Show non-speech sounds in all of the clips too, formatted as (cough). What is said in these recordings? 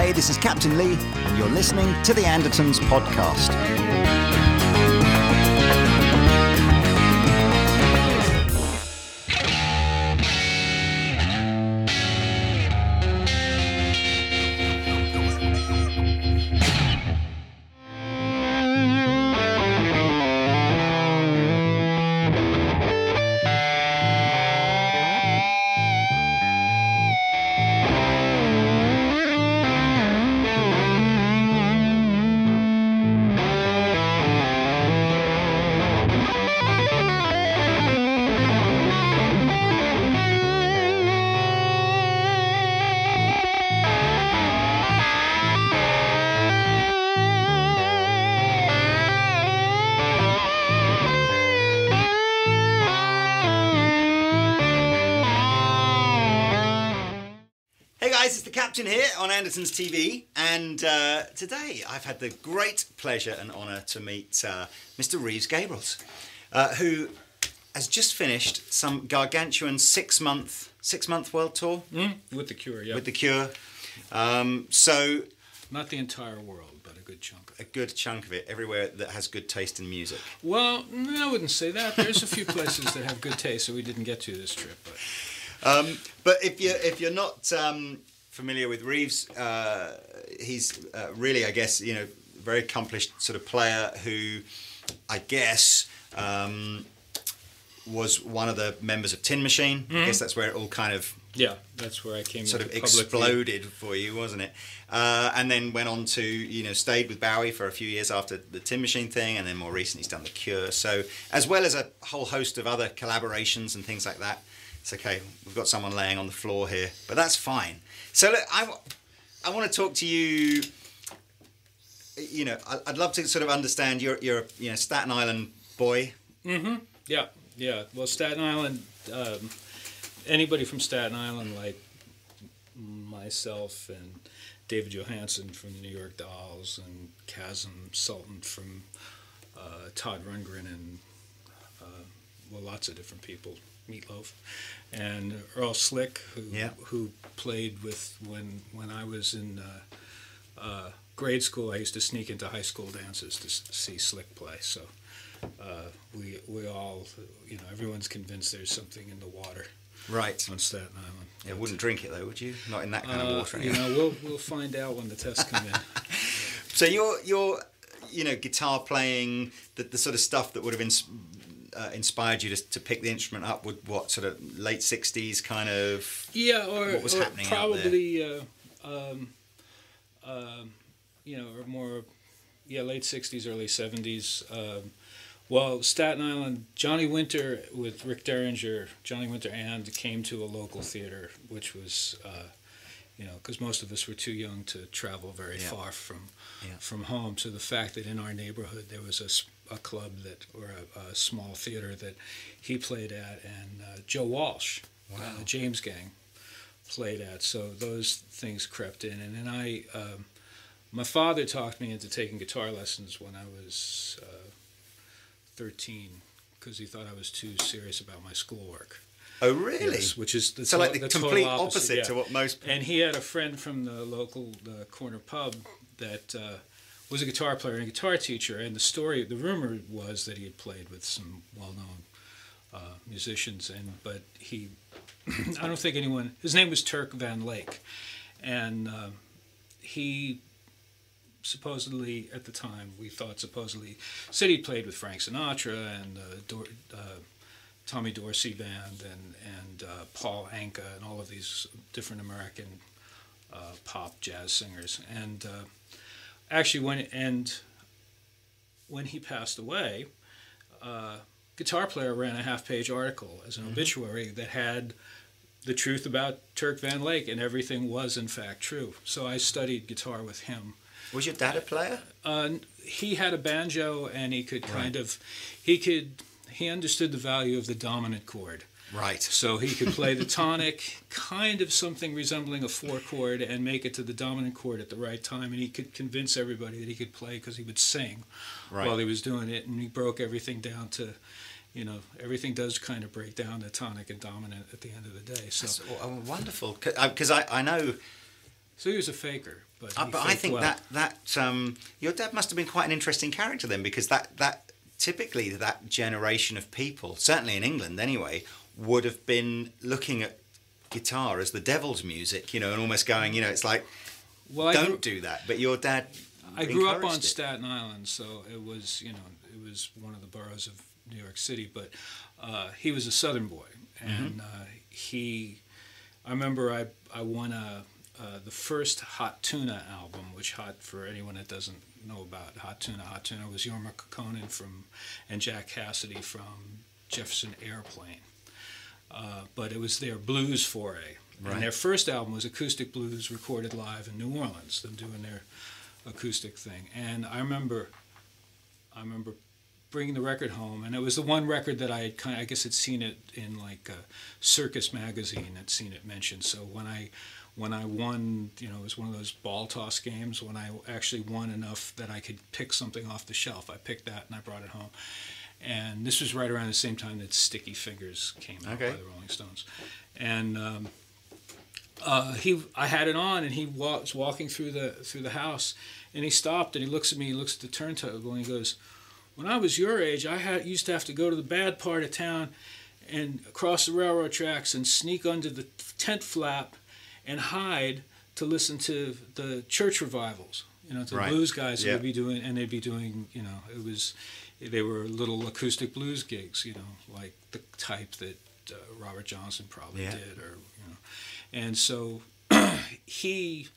Hey, this is Captain Lee, and you're listening to the Andertons podcast. Anderton's TV, and uh, today I've had the great pleasure and honour to meet uh, Mr. Reeves Gabrels, uh, who has just finished some gargantuan six-month six-month world tour Mm, with the Cure, yeah. with The Cure. Um, so Not the entire world, but a good chunk of a good chunk of it everywhere that has good taste in music. Well, no, I wouldn't say that. There's a few places that have good taste that we didn't get to this trip, but Um, but if you if you're not um, familiar with Reeves, uh, he's uh, really, I guess, you know, very accomplished sort of player who, I guess, um, was one of the members of Tin Machine. I guess that's where it all kind of yeah, that's where I came sort of into public view. exploded for you, wasn't it? Uh, and then went on to, you know, stayed with Bowie for a few years after the Tin Machine thing, and then more recently he's done The Cure. So, as well as a whole host of other collaborations and things like that, it's okay. We've got someone laying on the floor here, but that's fine. So, look, I, I want to talk to you. You know, I'd love to sort of understand. You're, you're, a, you know, Staten Island boy. Mm-hmm, Yeah, yeah. Well, Staten Island, um, anybody from Staten Island, like myself and David Johansen from the New York Dolls and Kasim Sulton from uh, Todd Rundgren and uh, well, lots of different people, Meatloaf, and Earl Slick, who Yeah. who played with when when I was in. Uh, uh, grade school, I used to sneak into high school dances to s- see Slick play. So uh, we we all, you know, everyone's convinced there's something in the water Right. on Staten Island. Yeah, wouldn't drink it though, would you? Not in that kind of Uh, water. you know, we'll we'll find out when the tests come in. (laughs) So your your you know guitar playing the, the sort of stuff that would have ins- uh, inspired you to, to pick the instrument up with what sort of late sixties kind of Yeah, or, What was or happening probably, uh, um, um, you know, or more, yeah, late '60s, early '70s. Um, well, Staten Island, Johnny Winter with Rick Derringer, Johnny Winter and came to a local theater, which was, uh, you know, because most of us were too young to travel very Yeah. far from Yeah. from home. So the fact that in our neighborhood there was a, club that or a, a small theater that he played at, and uh, Joe Walsh, uh, the James Gang, played at. So those things crept in, and then I, um, my father talked me into taking guitar lessons when I was uh, thirteen because he thought I was too serious about my schoolwork. Oh really? Yes, which is the so like the, total complete opposite, opposite, yeah. to what most And he had a friend from the local the corner pub that uh, was a guitar player and a guitar teacher. And the story, the rumor was that he had played with some well-known uh, musicians. And but he, (clears throat) I don't think anyone. His name was Turk Van Lake, and uh, he supposedly at the time we thought supposedly said he played with Frank Sinatra and uh, Dor- uh, Tommy Dorsey band and and uh, Paul Anka and all of these different American uh, pop jazz singers and actually when and when he passed away, uh, Guitar Player ran a half page article as an obituary that had the truth about Turk Van Lake and everything was in fact true. So I studied guitar with him. was your dad a player? Uh, he had a banjo and he could kind of he could he understood the value of the dominant chord Right. so he could play the tonic kind of something resembling a four chord and make it to the dominant chord at the right time and he could convince everybody that he could play because he would sing Right. while he was doing it and he broke everything down to you know everything does kind of break down to tonic and dominant at the end of the day so That's w- wonderful because I, I know so he was a faker but, Uh, but I think well. that that um, your dad must have been quite an interesting character then, because that that typically that generation of people, certainly in England anyway, would have been looking at guitar as the devil's music, you know, and almost going, you know, it's like well, don't grew, do that. But your dad, I grew up on it. Staten Island, so it was you know it was one of the boroughs of New York City. But uh, he was a Southern boy, Mm-hmm. and uh, he, I remember I I won a. Uh, the first Hot Tuna album, which Hot for anyone that doesn't know about Hot Tuna, Hot Tuna was Jorma Kaukonen from and Jack Casady from Jefferson Airplane. Uh, but it was their blues foray, Right. and their first album was acoustic blues recorded live in New Orleans. Them doing their acoustic thing, and I remember, I remember bringing the record home, and it was the one record that I had kind of, I guess had seen it in like a Circus magazine, had seen it mentioned. So when I when I won, you know, it was one of those ball toss games when I actually won enough that I could pick something off the shelf. I picked that and I brought it home. And this was right around the same time that Sticky Fingers came out Okay. by the Rolling Stones. And um, uh, he, I had it on, and he wa- was walking through the through the house, and he stopped and he looks at me. He looks at the turntable and he goes, "When I was your age, I had used to have to go to the bad part of town, and across the railroad tracks and sneak under the tent flap, and hide to listen to the church revivals. You know, to Right. the blues guys Yeah. would be doing, and they'd be doing. You know, it was they were little acoustic blues gigs. You know, like the type that uh, Robert Johnson probably Yeah. did, or you know, and so (clears throat) he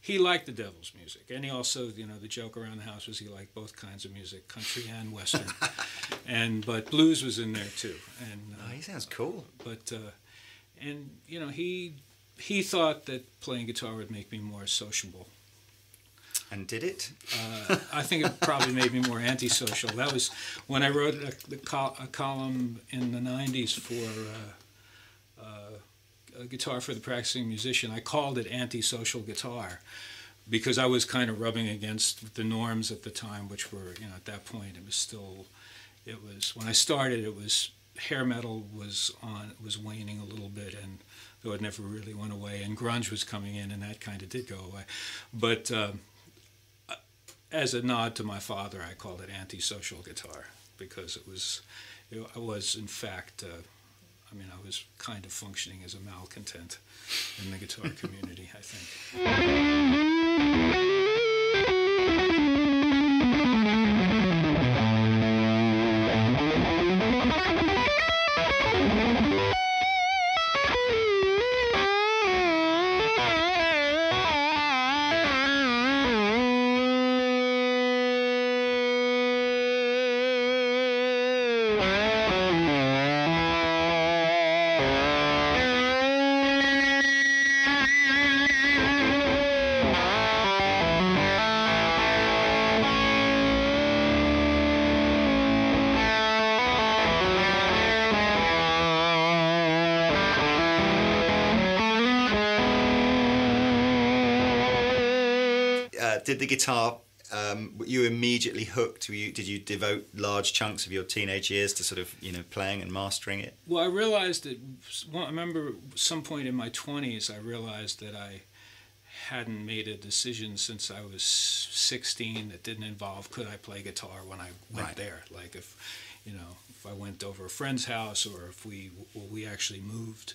he liked the devil's music, and he also, you know, the joke around the house was he liked both kinds of music, country and western, (laughs) and but blues was in there too, and Oh, uh, he sounds cool. but uh, and you know he he thought that playing guitar would make me more sociable. And did it? Uh, I think it probably made me more antisocial. That was when I wrote a, a column in the '90s for uh, uh, guitar for the practicing musician. I called it antisocial guitar because I was kind of rubbing against the norms at the time, which were you know at that point it was still it was when I started it was hair metal was on was waning a little bit and though it never really went away and grunge was coming in and that kind of did go away but um, as a nod to my father, I called it antisocial guitar because it was, it, I was in fact, uh, I mean, I was kind of functioning as a malcontent in the guitar community. I think. Did the guitar? Um, were you immediately hooked? Were you, did you devote large chunks of your teenage years to sort of you know playing and mastering it? Well, I realized that. Well, I remember some point in my twenties, I realized that I hadn't made a decision since I was 16 that didn't involve could I play guitar when I went Right. there. Like if, you know, if I went over a friend's house or if we well, we actually moved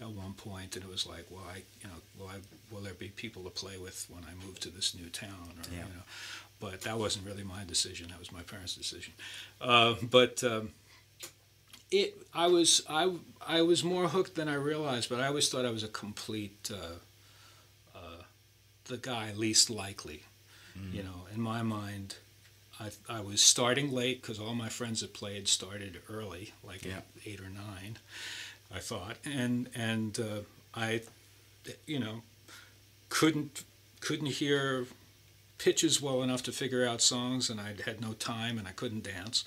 at one point and it was like, well, I, you know, will I will there be people to play with when I move to this new town or Yeah. you know, but that wasn't really my decision. That was my parents' decision. Uh, but um, it I was I I was more hooked than I realized, but I always thought I was a complete uh, uh, the guy least likely. You know, in my mind, I I was starting late because all my friends that played started early, like Yeah. at eight or nine. I thought, and and uh, I, you know, couldn't couldn't hear pitches well enough to figure out songs, and I had no time, and I couldn't dance,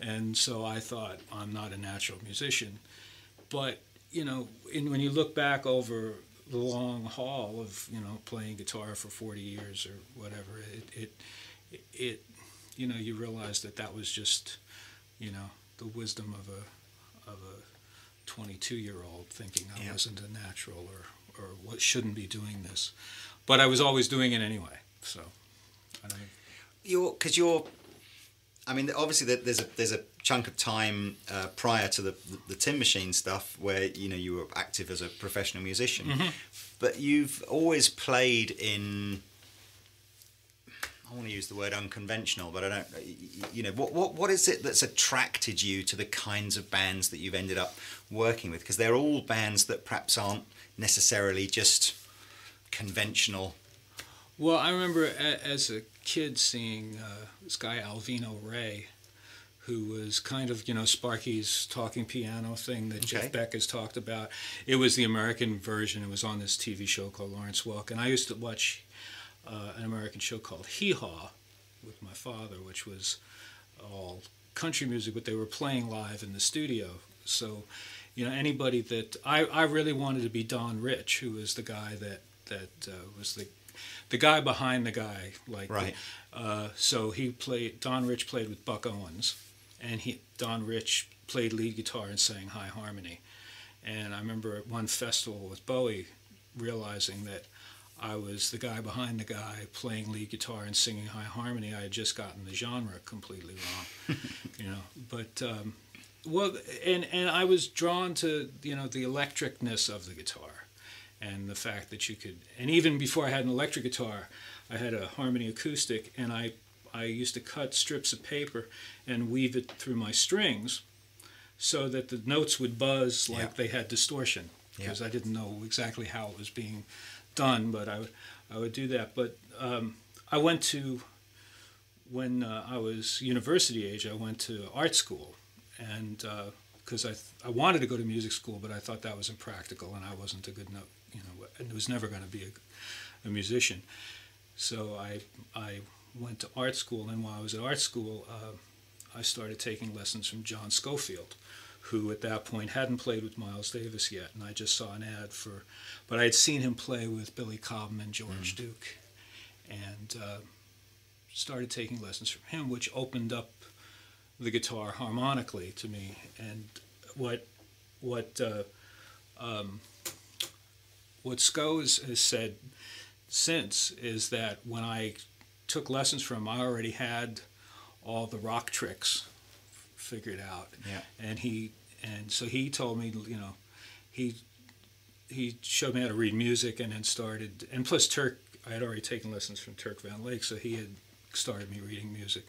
and so I thought I'm not a natural musician. But you know, in, when you look back over the long haul of you know playing guitar for 40 years or whatever, it it it you know you realize that that was just you know the wisdom of a of a 22 year old thinking I Yeah. wasn't a natural or or what shouldn't be doing this. but I was always doing it anyway. So, I don't, You're because you're. I mean, obviously, there- there's a there's a chunk of time uh, prior to the, the the Tin Machine stuff where you know you were active as a professional musician, but you've always played in. I want to use the word unconventional, but I don't. You know, what what what is it that's attracted you to the kinds of bands that you've ended up working with? Because they're all bands that perhaps aren't necessarily just conventional. Well, I remember a, as a kid seeing uh, this guy Alvino Rey, who was kind of you know Sparky's talking piano thing that Okay. Jeff Beck has talked about. It was the American version. It was on this TV show called Lawrence Welk, and I used to watch uh, an American show called Hee Haw with my father, which was all country music, but they were playing live in the studio. So, you know, anybody that I, I really wanted to be Don Rich, who was the guy that that uh, was the the guy behind the guy, like Right. Uh, so he played. Don Rich played with Buck Owens, and he Don Rich played lead guitar and sang high harmony. And I remember at one festival with Bowie, realizing that I was the guy behind the guy playing lead guitar and singing high harmony. I had just gotten the genre completely wrong, (laughs) you know. But um, well, and and I was drawn to you know the electricness of the guitar, and the fact that you could. And even before I had an electric guitar, I had a harmony acoustic, and I I used to cut strips of paper and weave it through my strings, so that the notes would buzz like Yeah. they had distortion, Yeah. because I didn't know exactly how it was being done, but I would I would do that. But um, I went to when uh, I was university age. I went to art school, and because I I wanted to go to music school, but I thought that was impractical, and I wasn't a good enough you know, and was never going to be a, a musician. So I I went to art school, and while I was at art school, uh, I started taking lessons from John Scofield, who at that point hadn't played with Miles Davis yet, and I just saw an ad for, but I had seen him play with Billy Cobham and George Duke, and uh, started taking lessons from him, which opened up the guitar harmonically to me, and what what uh, um, what Sco has, has said since is that when I took lessons from him, I already had all the rock tricks figured out. Yeah. And he and so he told me, you know, he he showed me how to read music and then started and plus Turk I had already taken lessons from Turk Van Lake, so he had started me reading music.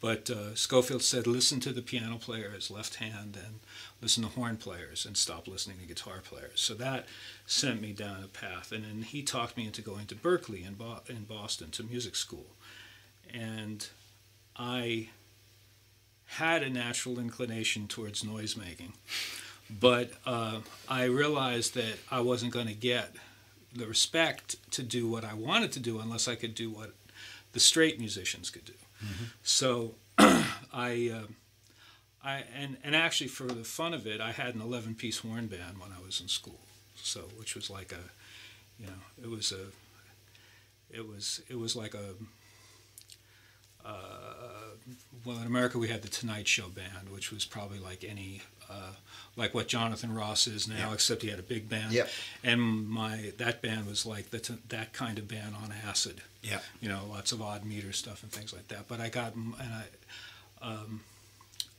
But uh, Scofield said, listen to the piano players left hand and listen to horn players and stop listening to guitar players. So that sent me down a path. And then he talked me into going to Berklee in, Bo- in Boston to music school. And I had a natural inclination towards noise making. But uh, I realized that I wasn't going to get the respect to do what I wanted to do unless I could do what the straight musicians could do. So (clears throat) I, uh, I and and actually for the fun of it, I had an eleven piece horn band when I was in school. So which was like a, you know, it was a, it was it was like a. Uh, well, in America, we had the Tonight Show band, which was probably like any, uh, like what Jonathan Ross is now, Yeah. except he had a big band. Yep. And my that band was like the t- that kind of band on acid Yeah. you know, lots of odd meter stuff and things like that. But I got and I, um,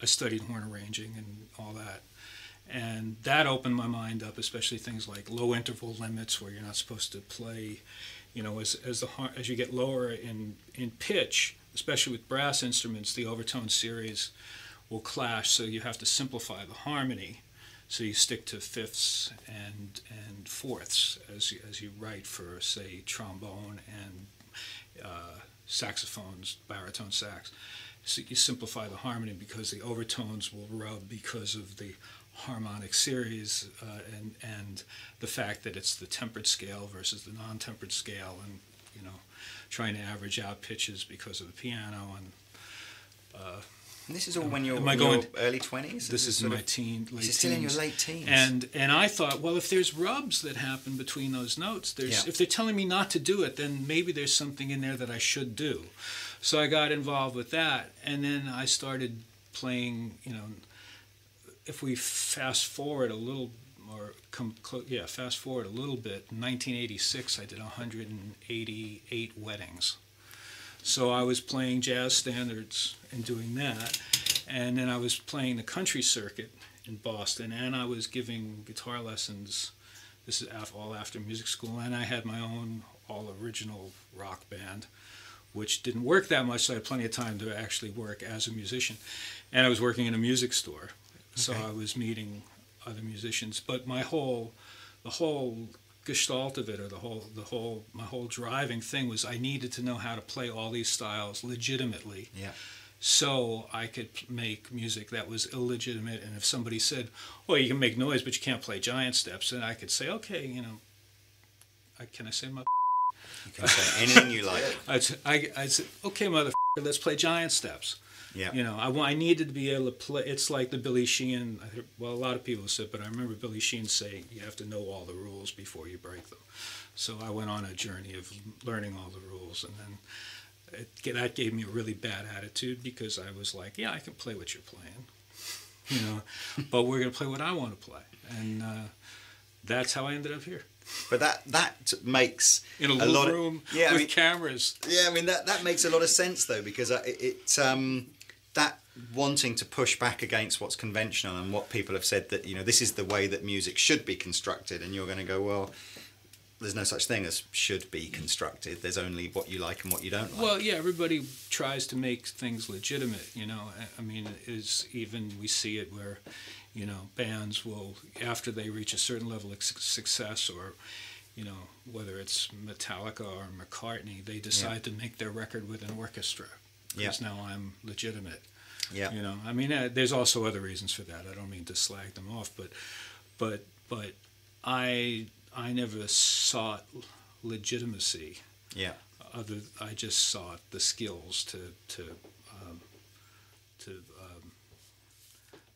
I studied horn arranging and all that, and that opened my mind up, especially things like low interval limits, where you're not supposed to play, you know, as as the as you get lower in in pitch, especially with brass instruments, the overtone series will clash, so you have to simplify the harmony. So you stick to fifths and and fourths as you, as you write for say trombone and uh, saxophones, baritone sax. So you simplify the harmony because the overtones will rub because of the harmonic series uh, and and the fact that it's the tempered scale versus the non-tempered scale, and you know, trying to average out pitches because of the piano and uh, And this is all when you're in your early twenties. this is in my teen late is still in your late teens. And and I thought, well, if there's rubs that happen between those notes, there's Yeah. if they're telling me not to do it, then maybe there's something in there that I should do. So I got involved with that, and then I started playing. You know, if we fast forward a little or come clo- yeah, fast forward a little bit. 1986, I did 188 weddings. So I was playing jazz standards and doing that, and then I was playing the country circuit in Boston, and I was giving guitar lessons. This is all after music school, and I had my own all original rock band, which didn't work that much. So I had plenty of time to actually work as a musician, and I was working in a music store, so Okay. I was meeting other musicians. But my whole, the whole gestalt of it, or the whole, the whole, my whole driving thing was I needed to know how to play all these styles legitimately Yeah. so I could make music that was illegitimate. And if somebody said, "Well, you can make noise, but you can't play giant steps," then I could say, "Okay, you know, I, can I say my?" (laughs) You can say anything you like. I'd, s- I, I'd say, "Okay, mother, let's play giant steps." Yeah. You know, I, I needed to be able to play. It's like the Billy Sheehan. Well, a lot of people said, but I remember Billy Sheehan saying, "You have to know all the rules before you break them." So I went on a journey of learning all the rules, and then it, that gave me a really bad attitude because I was like, "Yeah, I can play what you're playing," (laughs) you know, but we're gonna play what I want to play, and uh, that's how I ended up here But that that makes in a a little lot of- room yeah, I with mean- cameras. Yeah, I mean that that makes a lot of sense though because uh, it, it um that wanting to push back against what's conventional and what people have said that you know this is the way that music should be constructed and you're going to go well there's no such thing as should be constructed. There's only what you like and what you don't like. Well, yeah, everybody tries to make things legitimate, you know. I- mean, is even we see it where, you know, bands will after they reach a certain level of success, or, you know, whether it's Metallica or McCartney, they decide to make their record with an orchestra because now I'm legitimate. yeah. You know, I mean, uh, there's also other reasons for that. I don't mean to slag them off, but, but, but, I I never sought legitimacy. Yeah. Other I just sought the skills to to um, to um,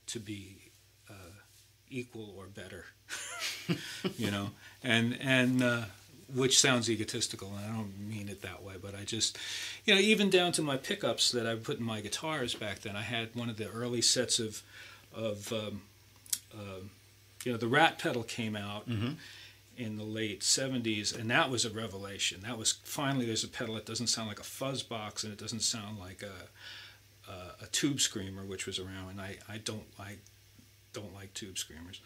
to be uh, equal or better, (laughs) you know, and and uh, which sounds egotistical, and I don't mean it that way, but I just, you know, even down to my pickups that I put in my guitars back then. I had one of the early sets of of um, um you know the Rat pedal came out Mhm. in the late 70s and that was a revelation that was finally there's a pedal that doesn't sound like a fuzz box and it doesn't sound like a, a, a tube screamer which was around and I, I don't I don't like tube screamers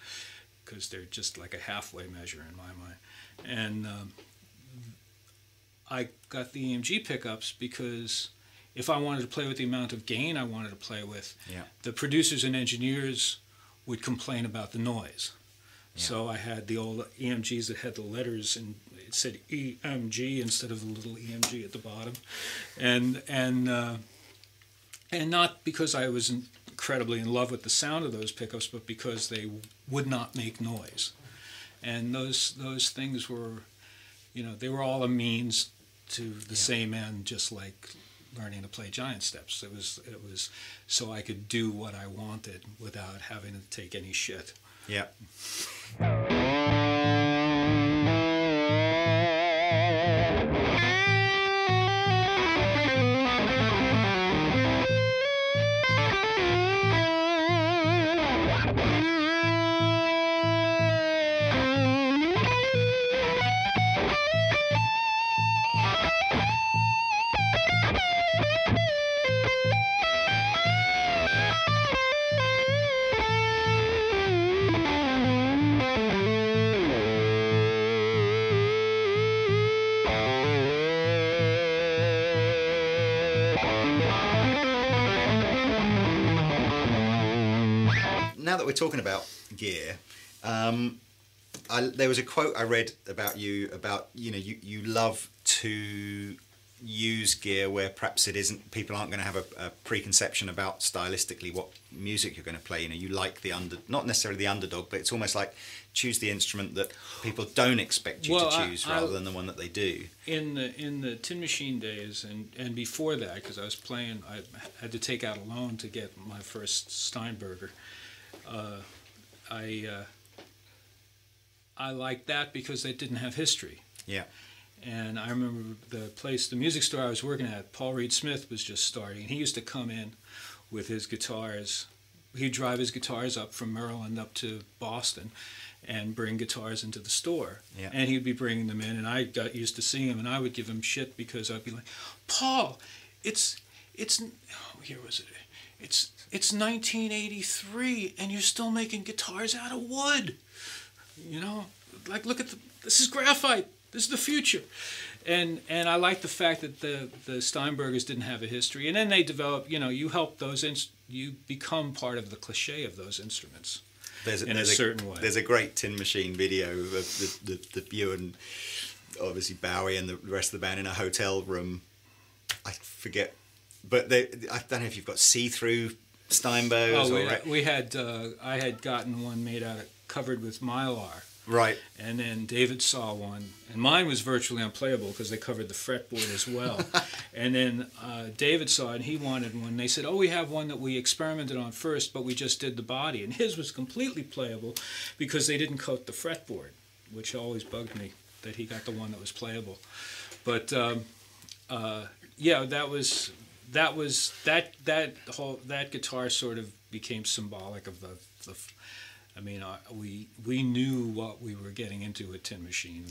because they're just like a halfway measure in my mind and um, I got the EMG pickups because if I wanted to play with the amount of gain I wanted to play with Yeah. the producers and engineers would complain about the noise Yeah. so I had the old EMGs that had the letters and it said EMG instead of the little EMG at the bottom, and and uh, and not because I was incredibly in love with the sound of those pickups, but because they would not make noise, and those those things were, you know, they were all a means to the Yeah. same end, just like learning to play giant steps. It was it was so I could do what I wanted without having to take any shit. yeah now that we're talking about gear, um, I, there was a quote I read about you about you know you, you love to use gear where perhaps it isn't people aren't going to have a, a preconception about stylistically what music you're going to play. You know you like the under not necessarily the underdog, but it's almost like choose the instrument that people don't expect you Well, to choose I- rather than the one that they do. in the in the Tin Machine days and and before that because I was playing I had to take out a loan to get my first Steinberger. Uh, I uh, I liked that because they didn't have history. Yeah. And I remember the place, the music store I was working at, Paul Reed Smith was just starting. He used to come in with his guitars. He'd drive his guitars up from Maryland up to Boston, and bring guitars into the store. Yeah. And he'd be bringing them in, and I got used to seeing him, and I would give him shit because I'd be like, Paul, it's it's oh, here was it? It's it's 1983, and you're still making guitars out of wood. You know, like look at the this is graphite. This is the future. And and I like the fact that the the Steinbergers didn't have a history, and then they develop. You know, you help those ins- you become part of the cliche of those instruments. There's in a there's certain way. There's a great Tin Machine video of the, the, the you and obviously Bowie and the rest of the band in a hotel room. I forget, but they, I don't know if you've got see-through Steinbergs Oh, we, right, we had uh, I had gotten one made out of covered with mylar, right. and then David saw one, and mine was virtually unplayable because they covered the fretboard as well. (laughs) and then uh, David saw it, and he wanted one. They said, "Oh, we have one that we experimented on first, but we just did the body." And his was completely playable because they didn't coat the fretboard, which always bugged me that he got the one that was playable. But um, uh, yeah, that was that was that that whole that guitar sort of became symbolic of the the. I mean, uh, we we knew what we were getting into with Tin Machine.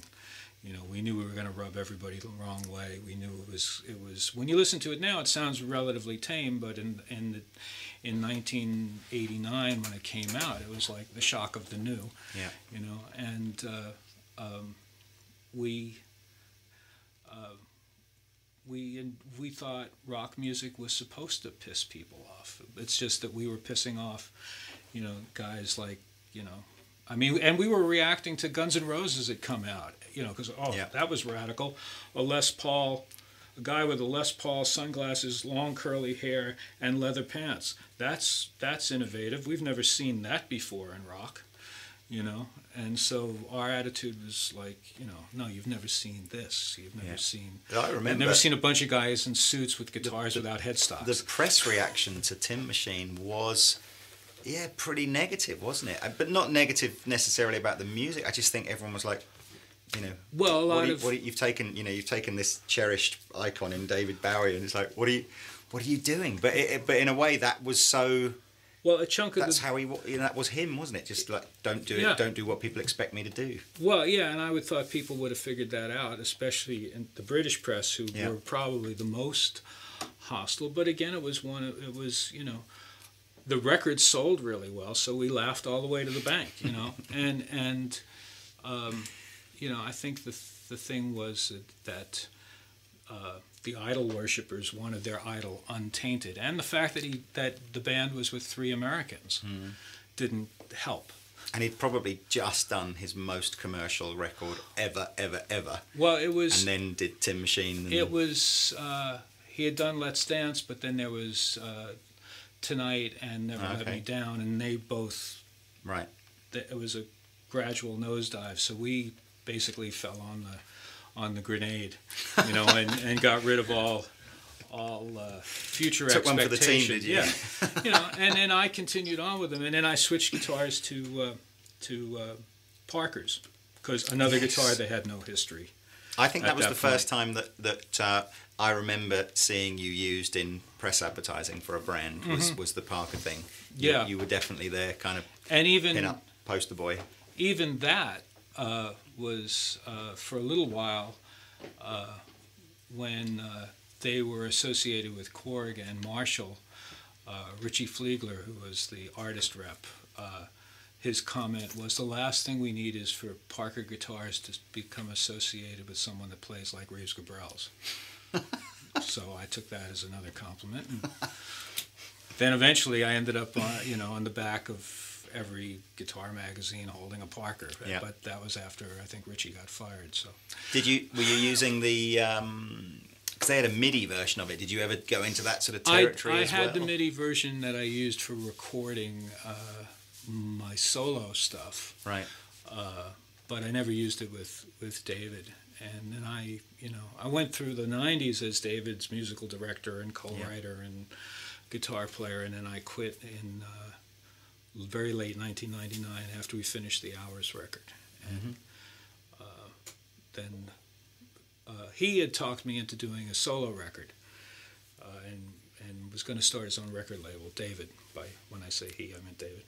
You know, we knew we were going to rub everybody the wrong way. We knew it was it was. When you listen to it now, it sounds relatively tame, but in in the, in 1989 when it came out, it was like the shock of the new. Yeah. You know, and uh, um, we. Uh, we we thought rock music was supposed to piss people off. It's just that we were pissing off, you know, guys like you know, I mean, and we were reacting to Guns N' Roses that come out, you know, because oh Yeah. that was radical, a Les Paul, a guy with a Les Paul sunglasses, long curly hair, and leather pants. That's that's innovative. We've never seen that before in rock, you know. And so our attitude was like, you know, no, you've never seen this. You've never Yeah. seen. I I've remember never seen a bunch of guys in suits with guitars the- without headstocks. the press reaction to Tin Machine was, yeah, pretty negative, wasn't it? Uh, But not negative necessarily about the music. I just think everyone was like, you know, well, a what you, of, what you, you've taken, you know, you've taken this cherished icon in David Bowie, and it's like, what are you, what are you doing? But it- but in a way, that was so. Well, a chunk of That's the how he. You know, that was him, wasn't it? Just like, don't do Yeah. it. Don't do what people expect me to do. well, yeah, and I would thought people would have figured that out, especially in the British press, who Yeah. were probably the most hostile. But again, it was one. Of, it was you know, the record sold really well, so we laughed all the way to the bank, you know, (laughs) and and um, you know, I think the the thing was that. Uh, the idol worshippers wanted their idol untainted, and the fact that he that the band was with three Americans Hmm. didn't help. And he'd probably just done his most commercial record ever, ever, ever, Well, it was and then did Tin Machine. And, it was uh, he had done Let's Dance, but then there was uh, Tonight and Never Let Me Down, and they both right. it was a gradual nosedive. So we basically fell on the on the grenade, you know, and, and got rid of all all uh, future Took one for the team, did you? Yeah, you know, and then I continued on with them, and then I switched guitars to uh, to uh, Parker's because another Yes. guitar they had no history. I think that was that the first time that that uh, I remember seeing you used in press advertising for a brand was, was the Parker thing. You- Mm-hmm. Yeah. you, were definitely there, kind of And even pin up poster boy. even that uh, was uh, for a little while uh, when uh, they were associated with Korg and Marshall. Uh, Richie Fliegler, who was the artist rep, uh, his comment was the last thing we need is for Parker guitars to become associated with someone that plays like Reeves Gabrels. (laughs) so I took that as another compliment. And then eventually I ended up, uh, you know, on the back of every guitar magazine holding a Parker. Yeah. But that was after I think Richie got fired. So Did you were you using the? Because they had a MIDI version of it. Did you ever go into that sort of territory I as had well? the MIDI version that I used for recording uh, my solo stuff. Right. uh, but I never used it with, with David. And then I, you know, I went through the '90s as David's musical director and co-writer and guitar player, and then I quit in uh, very late 1999 after we finished the Hours record. And uh, then uh, he had talked me into doing a solo record, uh, and and was going to start his own record label. David, by when I say he, I meant David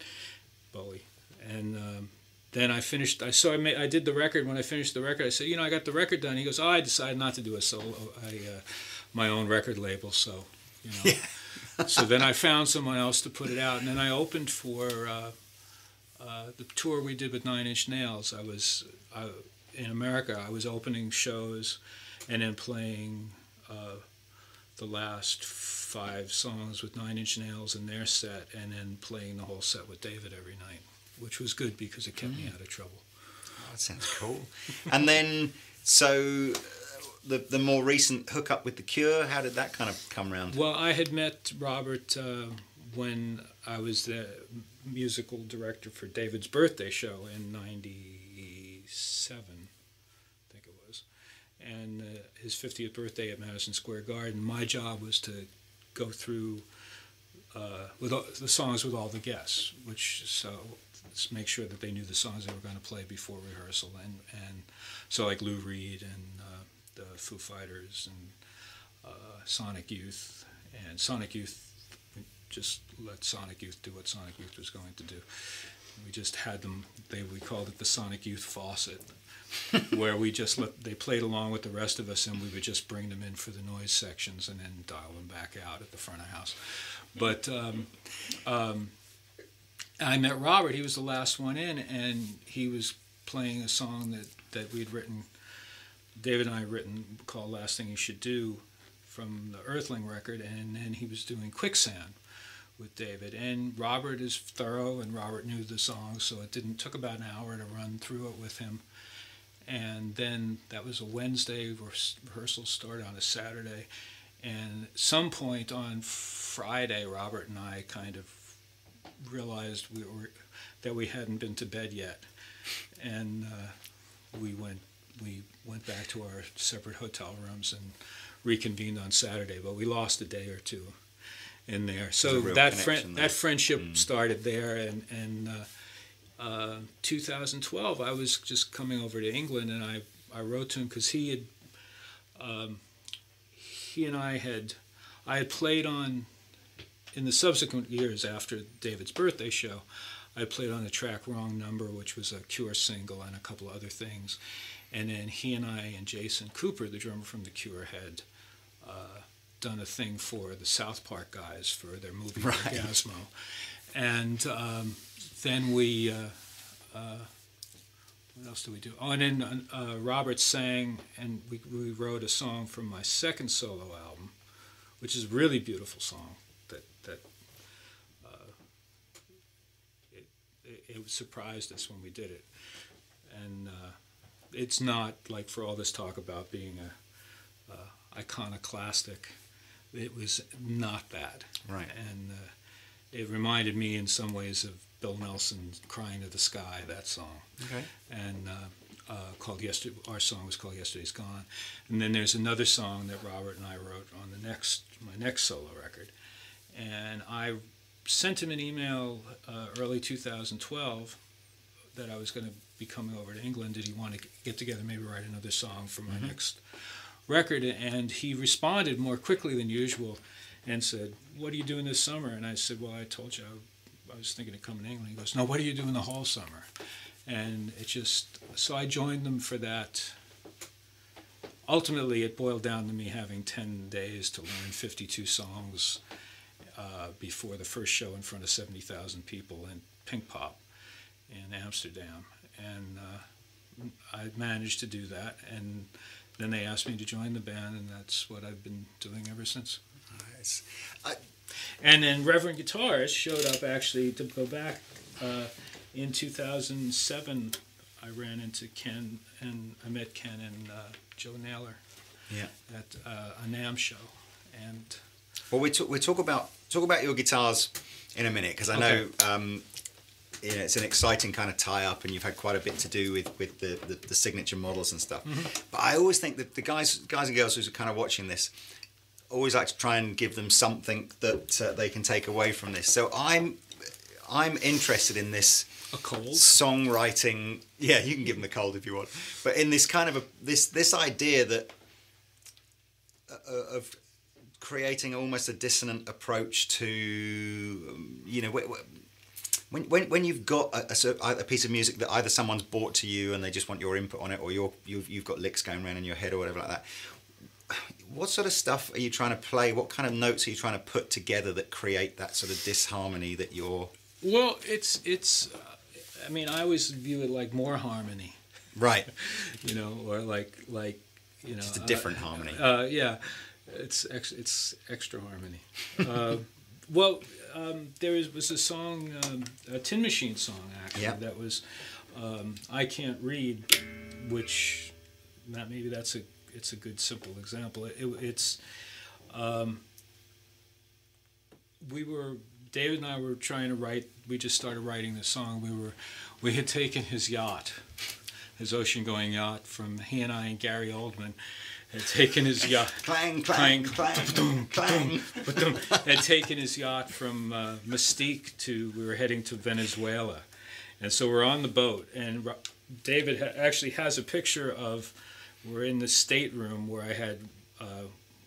Bowie, and. Um, then I finished. I so I made, I did the record. When I finished the record, I said, you know, I got the record done. He goes, oh, I decided not to do a solo, I, uh, my own record label. So, you know. (laughs) So then I found someone else to put it out, and then I opened for uh, uh, the tour we did with Nine Inch Nails. I was I, in America. I was opening shows, and then playing uh, the last five songs with Nine Inch Nails in their set, and then playing the whole set with David every night which was good because it kept mm. me out of trouble. Oh, that sounds cool. and then, so the the more recent hookup with the Cure, how did that kind of come around? Well, I had met Robert uh, when I was the musical director for David's birthday show in '97, I think it was, and uh, his 50th birthday at Madison Square Garden. My job was to go through. Uh, with all, the songs with all the guests, which so make sure that they knew the songs they were going to play before rehearsal, and and so like Lou Reed and uh, the Foo Fighters and uh, Sonic Youth and Sonic Youth. just let Sonic Youth do what Sonic Youth was going to do. We just had them. They we called it the Sonic Youth faucet, (laughs) where we just let they played along with the rest of us, and we would just bring them in for the noise sections and then dial them back out at the front of house. But um, um, I met Robert. He was the last one in, and he was playing a song that, that we'd written, David and I had written, called Last Thing You Should Do from the Earthling record, and then he was doing Quicksand with David. And Robert is thorough, and Robert knew the song, so it didn't took about an hour to run through it with him. And then that was a Wednesday, rehearsal started on a Saturday. And some point on Friday, Robert and I kind of realized we were that we hadn't been to bed yet, and uh, we went we went back to our separate hotel rooms and reconvened on Saturday. But we lost a day or two in there. So that friend that friendship mm. started there, and and. Uh, uh, 2012, I was just coming over to England, and I, I wrote to him because he had um, he and I had I had played on in the subsequent years after David's birthday show, I played on the track Wrong Number, which was a Cure single, and a couple of other things. And then he and I and Jason Cooper, the drummer from the Cure, had uh, done a thing for the South Park guys for their movie (laughs) right. Orgazmo. And um, then we, uh, uh, what else did we do? Oh, and then uh, Robert sang, and we, we wrote a song from my second solo album, which is a really beautiful song that, that it surprised us when we did it. And uh, it's not like for all this talk about being a, a iconoclastic, it was not that. Right. And uh, it reminded me in some ways of Bill Nelson "Crying to the Sky," that song. Okay. And uh, uh, called yesterday. Our song was called "Yesterday's Gone," and then there's another song that Robert and I wrote on the next my next solo record, and I sent him an email uh, early 2012 that I was going to be coming over to England. Did he want to get together, maybe write another song for my mm-hmm. next record? And he responded more quickly than usual and said, What are you doing this summer? And I said, Well, I told you I, I was thinking of coming to England. He goes, No, what are you doing the whole summer? And it just, so I joined them for that. Ultimately, it boiled down to me having 10 days to learn 52 songs uh, before the first show in front of 70,000 people in Pinkpop in Amsterdam. And uh, I managed to do that. And then they asked me to join the band, and that's what I've been doing ever since. Nice. I... And then Reverend Guitarist showed up actually to go back uh, in 2007. I ran into Ken and I met Ken and uh, Joe Naylor yeah. at uh, a NAMM show. And well, we talk, we talk about talk about your guitars in a minute because I know um, you know, it's an exciting kind of tie up, and you've had quite a bit to do with with the, the, the signature models and stuff. Mm-hmm. But I always think that the guys guys and girls who are kind of watching this always like to try and give them something that uh, they can take away from this. So I'm I'm interested in this a cold songwriting. Yeah, you can give them the cold if you want, but in this kind of a this this idea that uh, of creating almost a dissonant approach to um, you know When, when, when you've got a, a, a piece of music that either someone's bought to you and they just want your input on it, or you're, you've, you've got licks going around in your head or whatever like that, what sort of stuff are you trying to play? What kind of notes are you trying to put together that create that sort of disharmony that you're. Well, it's it's. Uh, I mean, I always view it like more harmony, Right. (laughs) you know, or like like you know, Just a uh, different harmony. Uh, yeah, it's ex- it's extra harmony. (laughs) Uh, well, um, there was, was a song, um, a Tin Machine song actually Yeah. that was um, "I Can't Read," which that maybe that's a it's a good simple example. It, it's um, we were David and I were trying to write. We just started writing the song. We were we had taken his yacht, his ocean-going yacht, from he and I and Gary Oldman had taken his yacht. Clang, clang, Clang. clang, clang. Had taken his yacht from uh, Mustique to we were heading to Venezuela, and so we're on the boat and David ha- actually has a picture of we're in the stateroom where I had uh,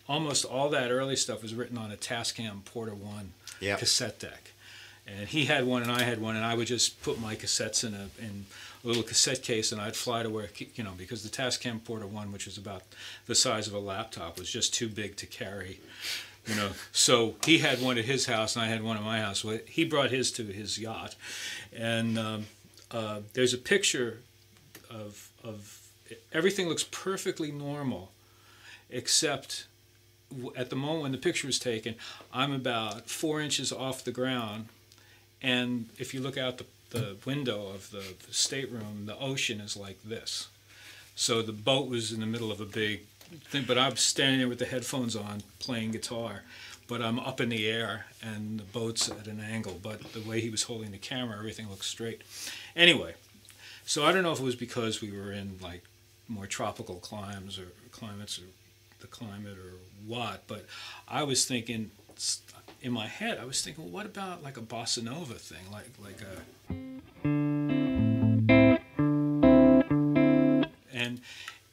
almost all that early stuff was written on a Tascam Porta One Yep. cassette deck, and he had one and I had one, and I would just put my cassettes in a in little cassette case, and I'd fly to where you know because the Tascam Porta One, which is about the size of a laptop, was just too big to carry. You know, so he had one at his house, and I had one at my house. Well, he brought his to his yacht, and um, uh, there's a picture of of everything looks perfectly normal, except at the moment when the picture was taken, I'm about four inches off the ground, and if you look out the, the window of the, the stateroom, the ocean is like this. So the boat was in the middle of a big thing, but I'm standing there with the headphones on playing guitar, but I'm up in the air and the boat's at an angle. But the way he was holding the camera, everything looks straight. Anyway, so I don't know if it was because we were in like more tropical climes or climates or the climate or what, but I was thinking in my head, I was thinking, well, what about like a bossa nova thing, like like a and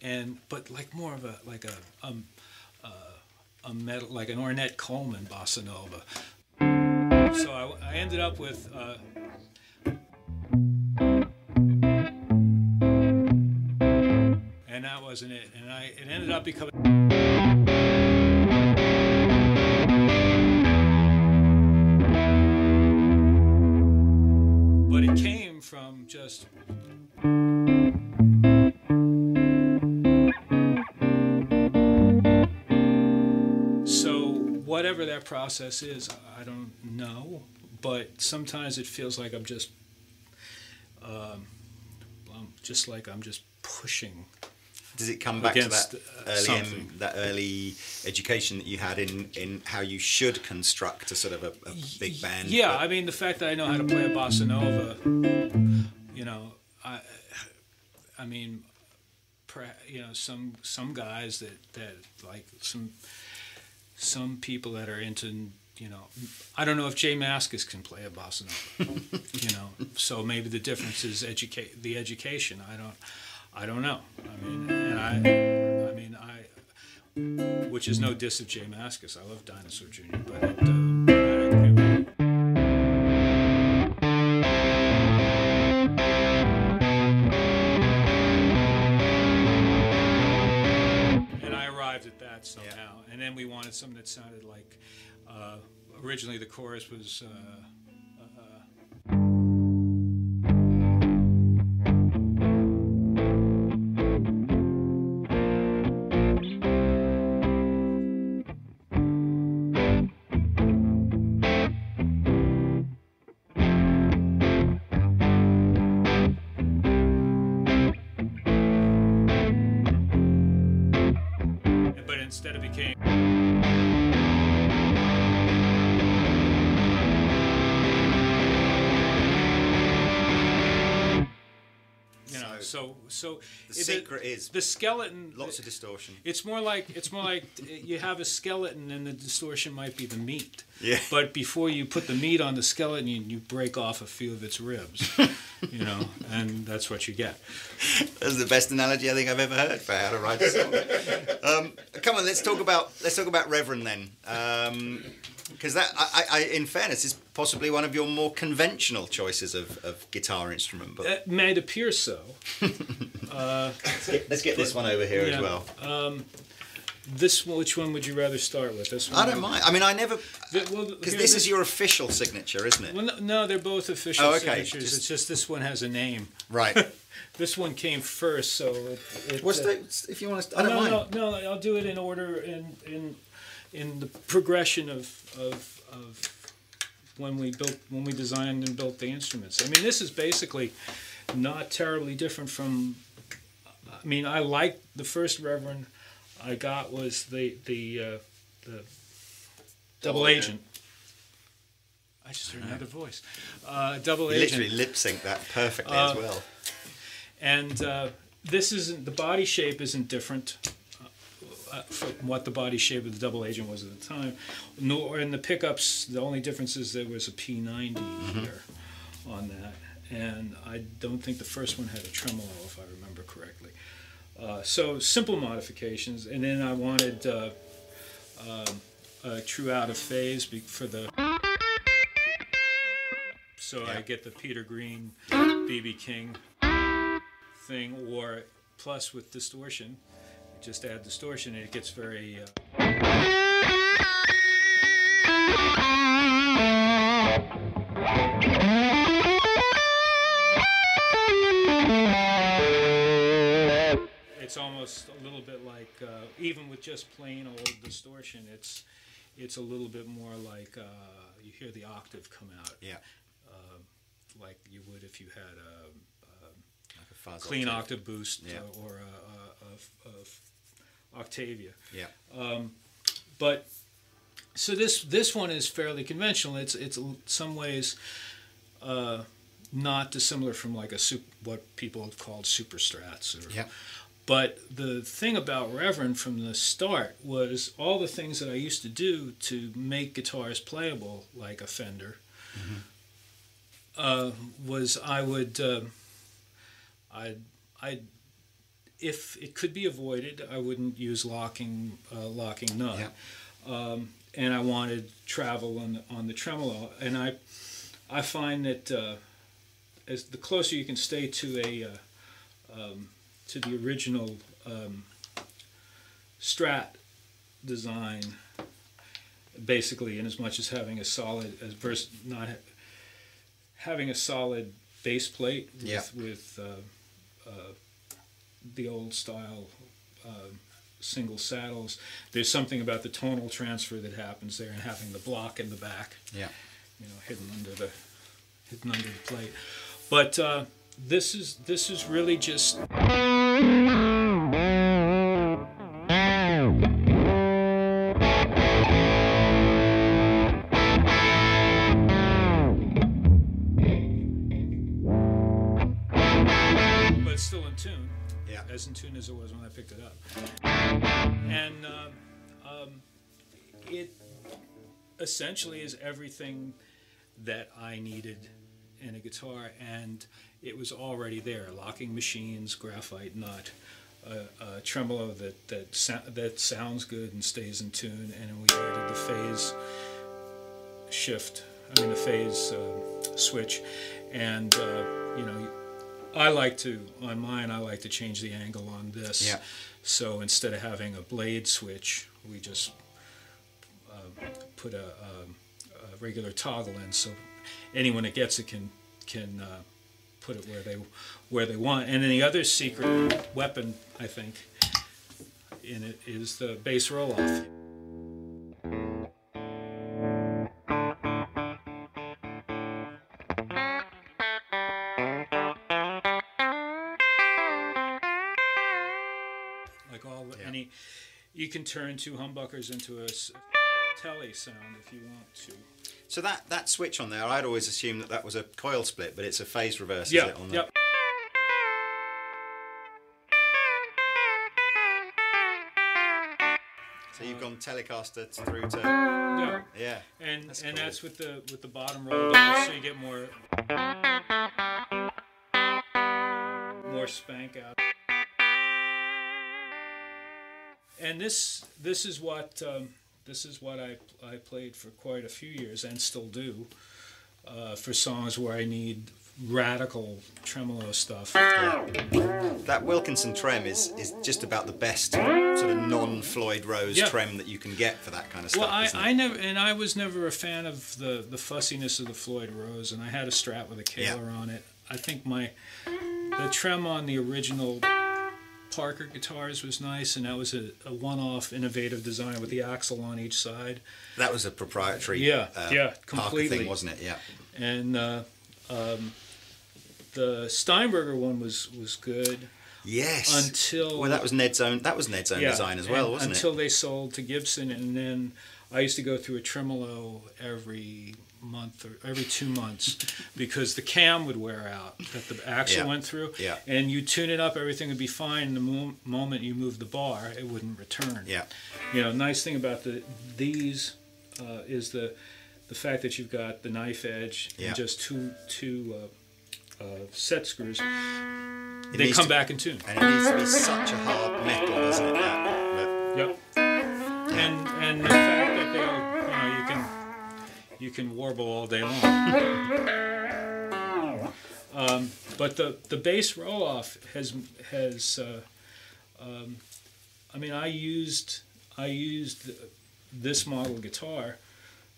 and but like more of a like a um uh, a metal like an Ornette Coleman bossa nova. So I, I ended up with. Uh, and that wasn't it. And I it ended up becoming. That process is, I don't know. But sometimes it feels like I'm just, um, um, just like I'm just pushing. Does it come back to that uh, early that early education that you had in, in how you should construct a sort of a, a big band? Yeah, but- I mean the fact that I know how to play a bossa nova, you know, I, I mean, you know, some some guys that that like some some people that are into you know, I don't know if J Mascis can play a bossa nova, you know, so maybe the difference is educate the education. I don't, I don't know. I mean, and I, I mean, I, which is no diss of J Mascis. I love Dinosaur Jr., but it, uh, wanted something that sounded like. Uh, originally, the chorus was. Uh, so so The secret is the skeleton. lots of distortion. It's more like it's more like (laughs) you have a skeleton and the distortion might be the meat. Yeah. But before you put the meat on the skeleton, you, you break off a few of its ribs. (laughs) you know, and that's what you get. That's the best analogy I think I've ever heard for how to write a song. um, come on, let's talk about let's talk about Reverend then. Um, Because that, I, I, in fairness, is possibly one of your more conventional choices of, of guitar instrument. But It might appear so. (laughs) let's, get, let's get this one over here Yeah. as well. This one- which one would you rather start with? This one. I don't mind. I mean, I never The- well, because this is your official signature, isn't it? Well, no, no, they're both official Oh, okay, signatures. just- It's just this one has a name. Right. (laughs) This one came first, so it. it What's uh, the, if you want to, I don't no, mind. no, no. I'll do it in order in in in the progression of of of when we built when we designed and built the instruments. I mean, this is basically not terribly different from. I mean, I like the first Reverend I got was the the uh, the double agent. I just heard another voice. Uh, double You agent. literally lip sync that perfectly Uh, as well. and uh, this isn't the body shape isn't different what the body shape of the double agent was at the time. Nor in the pickups, the only difference is there was a P90 here on that, and I don't think the first one had a tremolo, if I remember correctly. Uh, so simple modifications, and then I wanted uh, um, a true out of phase for the. So I get the Peter Green, BB King thing, or plus with distortion, just add distortion, and it gets very. Uh, it's almost a little bit like uh, even with just plain old distortion, it's it's a little bit more like uh, you hear the octave come out Yeah. like you would if you had a, Like a clean octave. octave boost Yeah. uh, or a, a, a, a f- Octavia. Yeah. Um, But so this this one is fairly conventional. It's it's some ways uh, not dissimilar from like a sup- what people have called super strats. Or, Yeah. But the thing about Reverend from the start was all the things that I used to do to make guitars playable, like a Fender, mm-hmm. uh, was I would, uh, I, I, if it could be avoided, I wouldn't use locking, uh, locking nut. Yeah. Um, and I wanted travel on the, on the tremolo, and I, I find that uh, as the closer you can stay to a uh, um, to the original um, Strat design, basically, in as much as having a solid, as versus not ha- having a solid base plate with, Yeah. with uh, uh, the old style um single saddles. There's something about the tonal transfer that happens there, and having the block in the back Yeah. you know, hidden under the hidden under the plate. But uh, this is this is really just but it's still in tune Yeah. as in tune as it was when I picked it up. And um, um, it essentially is everything that I needed in a guitar, and it was already there. Locking machines, graphite nut, a, a tremolo that that sou- that sounds good and stays in tune, and we added the phase shift. I mean the phase uh, switch, and uh, you know. I like to on mine. I like to change the angle on this. Yeah. So instead of having a blade switch, we just uh, put a, um, a regular toggle in, so anyone that gets it can can uh, put it where they where they want. And then the other secret weapon, I think, in it is the bass roll can turn two humbuckers into a Tele sound if you want to. So that, that switch on there, I'd always assumed that that was a coil split, but it's a phase reverse, is Yeah. it? On the, Yep. So you've gone Telecaster through to Yeah. yeah. And That's and cool. that's with the with the bottom roll so you get more more spank out. And this this is what um, this is what I I played for quite a few years and still do uh, for songs where I need radical tremolo stuff. That Wilkinson trem is, is just about the best sort of non-Floyd Rose Yeah. trem that you can get for that kind of Well, stuff. I. I never and I was never a fan of the the fussiness of the Floyd Rose, and I had a Strat with a Kahler on it. I think my the trem on the original Parker guitars was nice, and that was a, a one-off innovative design with the axle on each side. That was a proprietary Yeah, uh, yeah, completely. thing, wasn't it? Yeah. And uh, um, the Steinberger one was was good Yes. until well, that was Ned's own. That was Ned's own design as well, wasn't until it? Until they sold to Gibson, and then I used to go through a tremolo every month or every two months because the cam would wear out that the axle Yeah. went through. Yeah. And you tune it up, everything would be fine. And the mo- moment you move the bar, it wouldn't return. Yeah. You know, nice thing about the these uh, is the the fact that you've got the knife edge Yeah. and just two two uh, uh, set screws. It they come to- back in tune. And it needs to be such a hard metal, doesn't it? That, Yep. And and you can warble all day long. (laughs) Um, but the the bass roll off has has uh, um, I mean I used I used this model guitar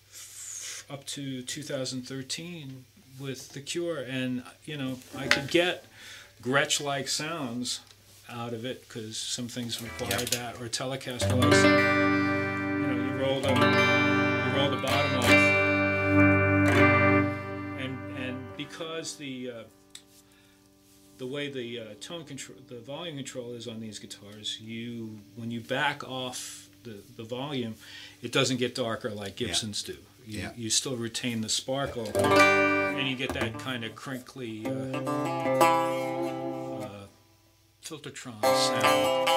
f- up to 2013 with the Cure, and you know I could get Gretsch-like sounds out of it because some things required that, or Telecaster-like sound. You know, you roll the because the uh, the way the uh, tone control, the volume control is on these guitars, you when you back off the, the volume, it doesn't get darker like Gibsons do. You, Yeah. you still retain the sparkle, and you get that kind of crinkly uh, uh, Filtertron sound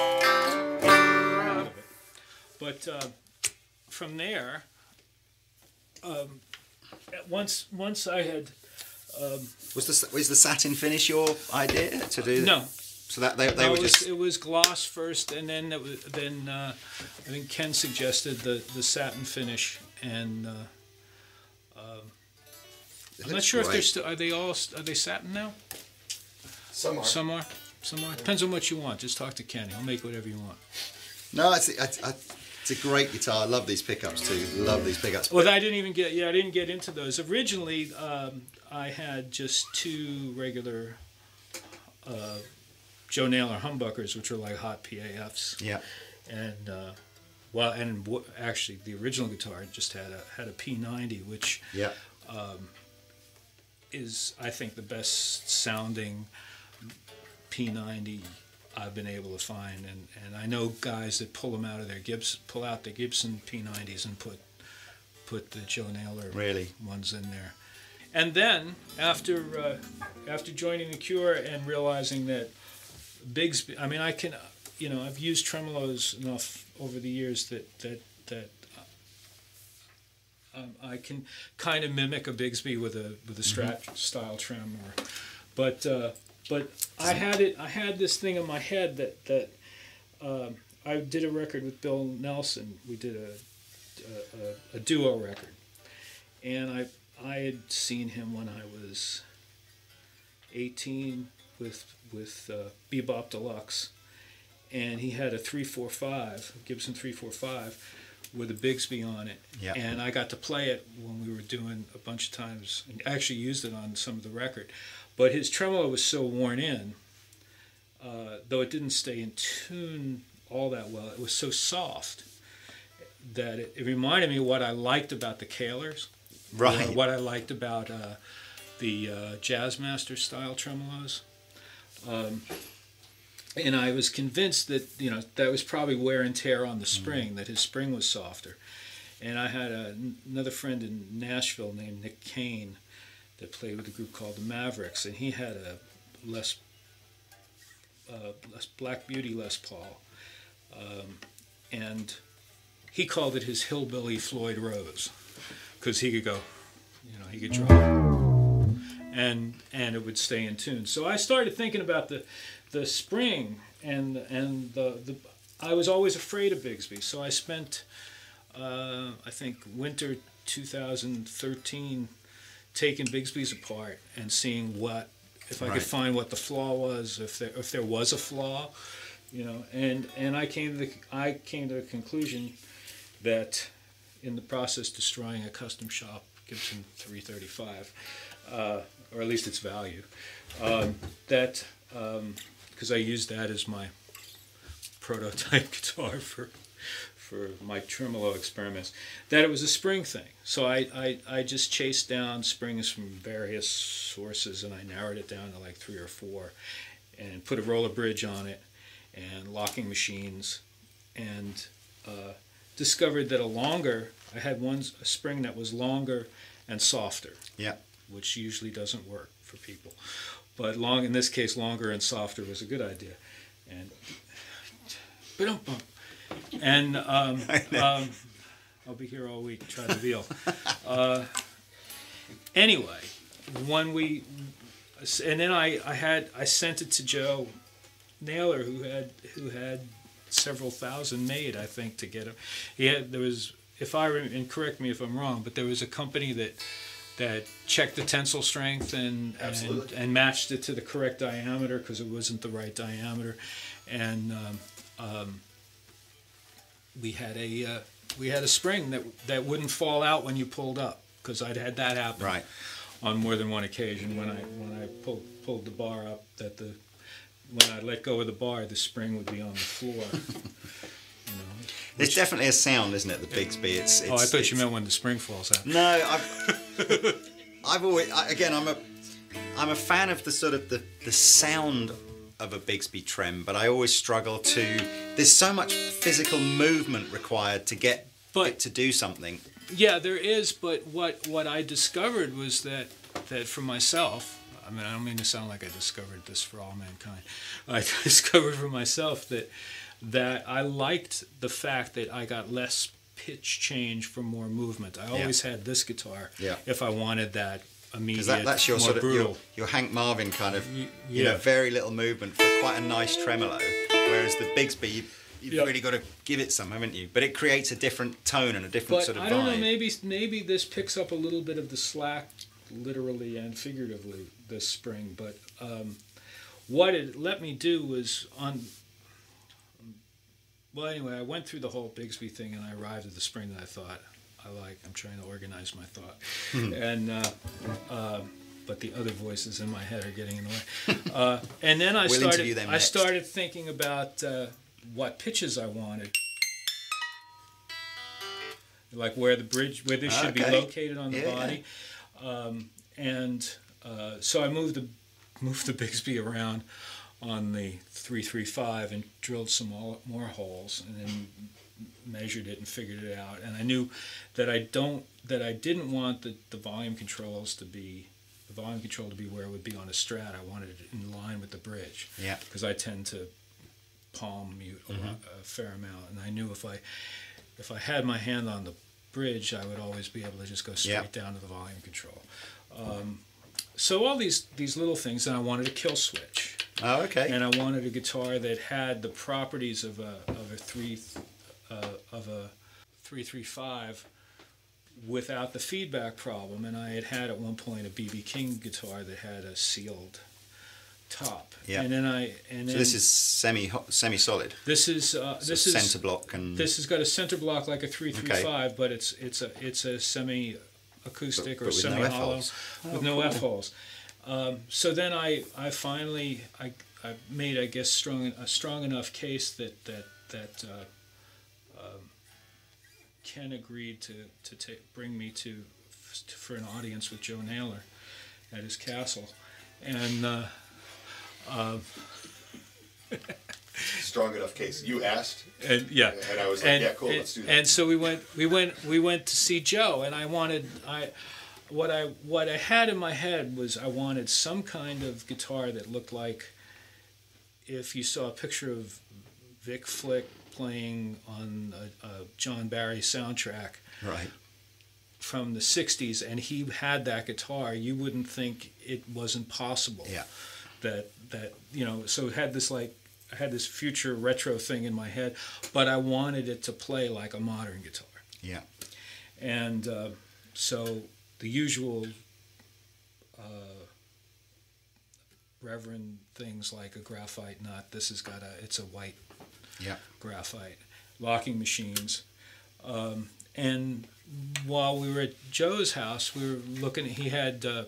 out of it. But uh, from there, um, once once I had was the was the satin finish your idea to do? no. So that they, they no, were it, was, just it was gloss first, and then it was, then uh, I think Ken suggested the, the satin finish, and uh, I'm not sure if they're still are they all are they satin now? Some are. Some are, some are. Depends on what you want. Just talk to Kenny. He'll make whatever you want. No, it's, it's, it's a great guitar. I love these pickups too. Love these pickups. Well, I didn't even get. Yeah, I didn't get into those. Originally, um, I had just two regular uh, Joe Naylor humbuckers, which are like hot PAFs, Yeah. and uh, well, and w- actually, the original guitar just had a had a P90, which Yeah. is I think the best sounding P90 I've been able to find, and, and I know guys that pull them out of their Gibson, pull out the Gibson P90s and put put the Joe Naylor Really? ones in there. And then after uh, after joining the Cure and realizing that Bigsby, I mean, I can, you know, I've used tremolos enough over the years that that that um, I can kind of mimic a Bigsby with a with a Strat style trem, or, but uh, but I had it. I had this thing in my head that that um, I did a record with Bill Nelson. We did a a, a, duo record, and I I had seen him when I was eighteen with with uh, Be-Bop Deluxe, and he had a three four five Gibson three four five with a Bigsby on it, Yeah. and I got to play it when we were doing a bunch of times, and actually used it on some of the record. But his tremolo was so worn in, uh, though it didn't stay in tune all that well. It was so soft that it, it reminded me what I liked about the Kahlers, Right. what I liked about uh, the uh, Jazzmaster style tremolos. Um, and I was convinced that you know that was probably wear and tear on the spring, that his spring was softer. And I had a, another friend in Nashville named Nick Kane that played with a group called the Mavericks, and he had a Les, uh, Les Black Beauty Les Paul, um, and he called it his hillbilly Floyd Rose, because he could go, you know, he could draw, and and it would stay in tune. So I started thinking about the the spring and and the the. I was always afraid of Bigsby, so I spent uh, I think winter 2013, taking Bigsby's apart and seeing what if I Right. could find what the flaw was, if there if there was a flaw, you know, and and I came to the, I came to the conclusion that in the process destroying a custom shop Gibson 335, uh, or at least its value, um, that because I used that as my prototype (laughs) guitar for for my tremolo experiments, that it was a spring thing. So I, I, I just chased down springs from various sources and I narrowed it down to like three or four and put a roller bridge on it and locking machines and uh, discovered that a longer, I had one a spring that was longer and softer Yeah. which usually doesn't work for people. But long, in this case, longer and softer was a good idea. And, and um, (laughs) um, I'll be here all week. trying to veal. Uh, anyway, when we, and then I, I had I sent it to Joe Naylor, who had who had several thousand made, I think, to get him. He had there was, if I rem- and correct me if I'm wrong, but there was a company that that checked the tensile strength and and, and matched it to the correct diameter because it wasn't the right diameter, and um, um, we had a uh, we had a spring that that wouldn't fall out when you pulled up because I'd had that happen Right. on more than one occasion when I when I pulled pulled the bar up that the when I let go of the bar the spring would be on the floor. (laughs) know. Definitely a sound, isn't it? The Bigsby. It's. it's Oh, I thought it's- you meant when the spring falls out. No, I've, (laughs) I've always I, again I'm a I'm a fan of the sort of the the sound of a Bigsby trem, but I always struggle to. There's so much physical movement required to get But- it to do something. Yeah, there is, but what what I discovered was that that for myself, I mean, I don't mean to sound like I discovered this for all mankind. (laughs) I discovered for myself that that I liked the fact that I got less pitch change for more movement. I always had this guitar Yeah. if I wanted that immediate, Because that, that's your more sort of brutal. your, your Hank Marvin kind of Y- you know yeah. very little movement for quite a nice tremolo, whereas the Bigsby you, you've Yeah. really got to give it some, haven't you? But it creates a different tone and a different But sort of I don't know. Maybe maybe this picks up a little bit of the slack, literally and figuratively, this spring. But um, what it let me do was on. Well, anyway, I went through the whole Bigsby thing, and I arrived at the spring that I thought I like. I'm trying to organize my thought, and. Uh, um but the other voices in my head are getting in the way. Uh, and then I We'll started. I next. started thinking about uh, what pitches I wanted like where the bridge where this should be located on the Yeah, body um, and uh, so I moved the moved the Bigsby around on the 335 and drilled some more, holes and then measured it and figured it out and I knew that I don't that I didn't want the, the volume controls to be the volume control to be where it would be on a strat I wanted it in line with the bridge Yeah. because I tend to palm mute a, lot, a fair amount, and I knew if I if I had my hand on the bridge, I would always be able to just go straight Yeah. down to the volume control. Um, so all these these little things, and I wanted a kill switch, Oh, okay. and I wanted a guitar that had the properties of a of a three uh, of a three three five without the feedback problem. And I had had at one point a BB King guitar that had a sealed top. Yeah. And then I and then so this is semi semi solid. this is uh, this is center block and this has got a center block like a three three five, but it's it's a it's a semi acoustic But- or but with no semi hollow F-holes. with Oh, no cool. F holes. Um, so then I I finally I, I made I guess strong a strong enough case that that that uh, um, Ken agreed to to take bring me to for an audience with Joe Naylor at his castle, and. Uh, (laughs) Strong enough case. You asked, and yeah, and I was like, yeah, cool, and, let's do that. And so we went, we went, we went to see Joe, and I wanted, I, what I, what I had in my head was I wanted some kind of guitar that looked like, if you saw a picture of Vic Flick playing on a, a John Barry soundtrack right. from the '60s, and he had that guitar, you wouldn't think it wasn't possible Yeah. that that you know so it had this like I had this future retro thing in my head but I wanted it to play like a modern guitar Yeah. And uh, so the usual uh, reverend things like a graphite nut. This has got a, it's a white Yeah. graphite, locking machines. Um, and while we were at Joe's house, we were looking. He had uh,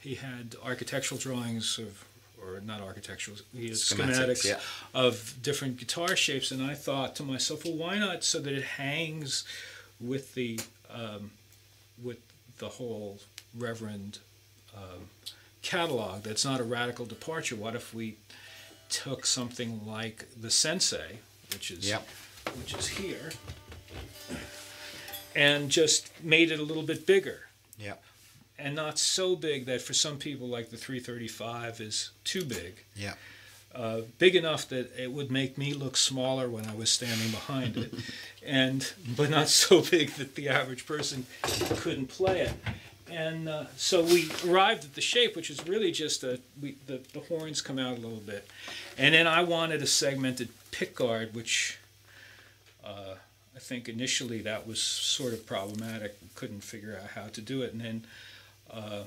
he had architectural drawings of, or not architectural, he had Schematics, schematics, yeah. of different guitar shapes. And I thought to myself, well, why not so that it hangs with the um, with the whole Reverend um, catalog. That's not a radical departure. What if we took something like the Sensei, which is Yep. which is here, and just made it a little bit bigger. Yeah. And not so big that for some people, like the 335, is too big. Yeah. Uh, big enough that it would make me look smaller when I was standing behind it, (laughs) and but not so big that the average person couldn't play it. And uh, so we arrived at the shape, which is really just a we, the the horns come out a little bit, and then I wanted a segmented pickguard, which uh, I think initially that was sort of problematic. We couldn't figure out how to do it, and then uh,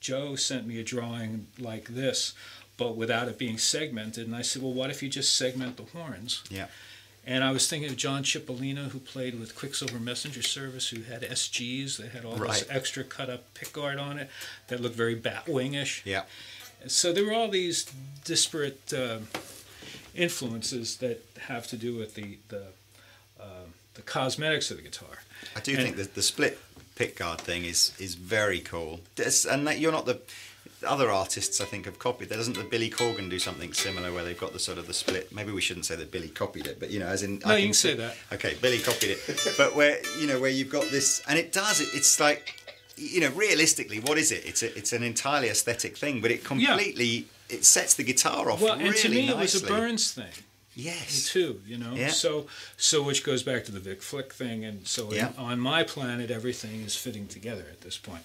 Joe sent me a drawing like this, but without it being segmented. And I said, well, what if you just segment the horns? Yeah. And I was thinking of John Cipollina, who played with Quicksilver Messenger Service, who had SGs that had all Right. this extra cut up pickguard on it that looked very Batwing-ish. Yeah. So there were all these disparate uh, influences that have to do with the the, uh, the cosmetics of the guitar. I do And- think that the split pickguard thing is is very cool. This- and that you're not the other artists I think have copied. There doesn't the Billy Corgan do something similar where they've got the sort of the split. Maybe we shouldn't say that Billy copied it, but you know, as in No, I you can say see- that. Okay, Billy copied it, but where you know where you've got this, and it does it. It's like you know, realistically, what is it? It's a, it's an entirely aesthetic thing, but it completely it sets the guitar off Well, really and to me, it was a Burns thing. Yes. too, you know. Yeah. So so which goes back to the Vic Flick thing, and so in- on my planet, everything is fitting together at this point,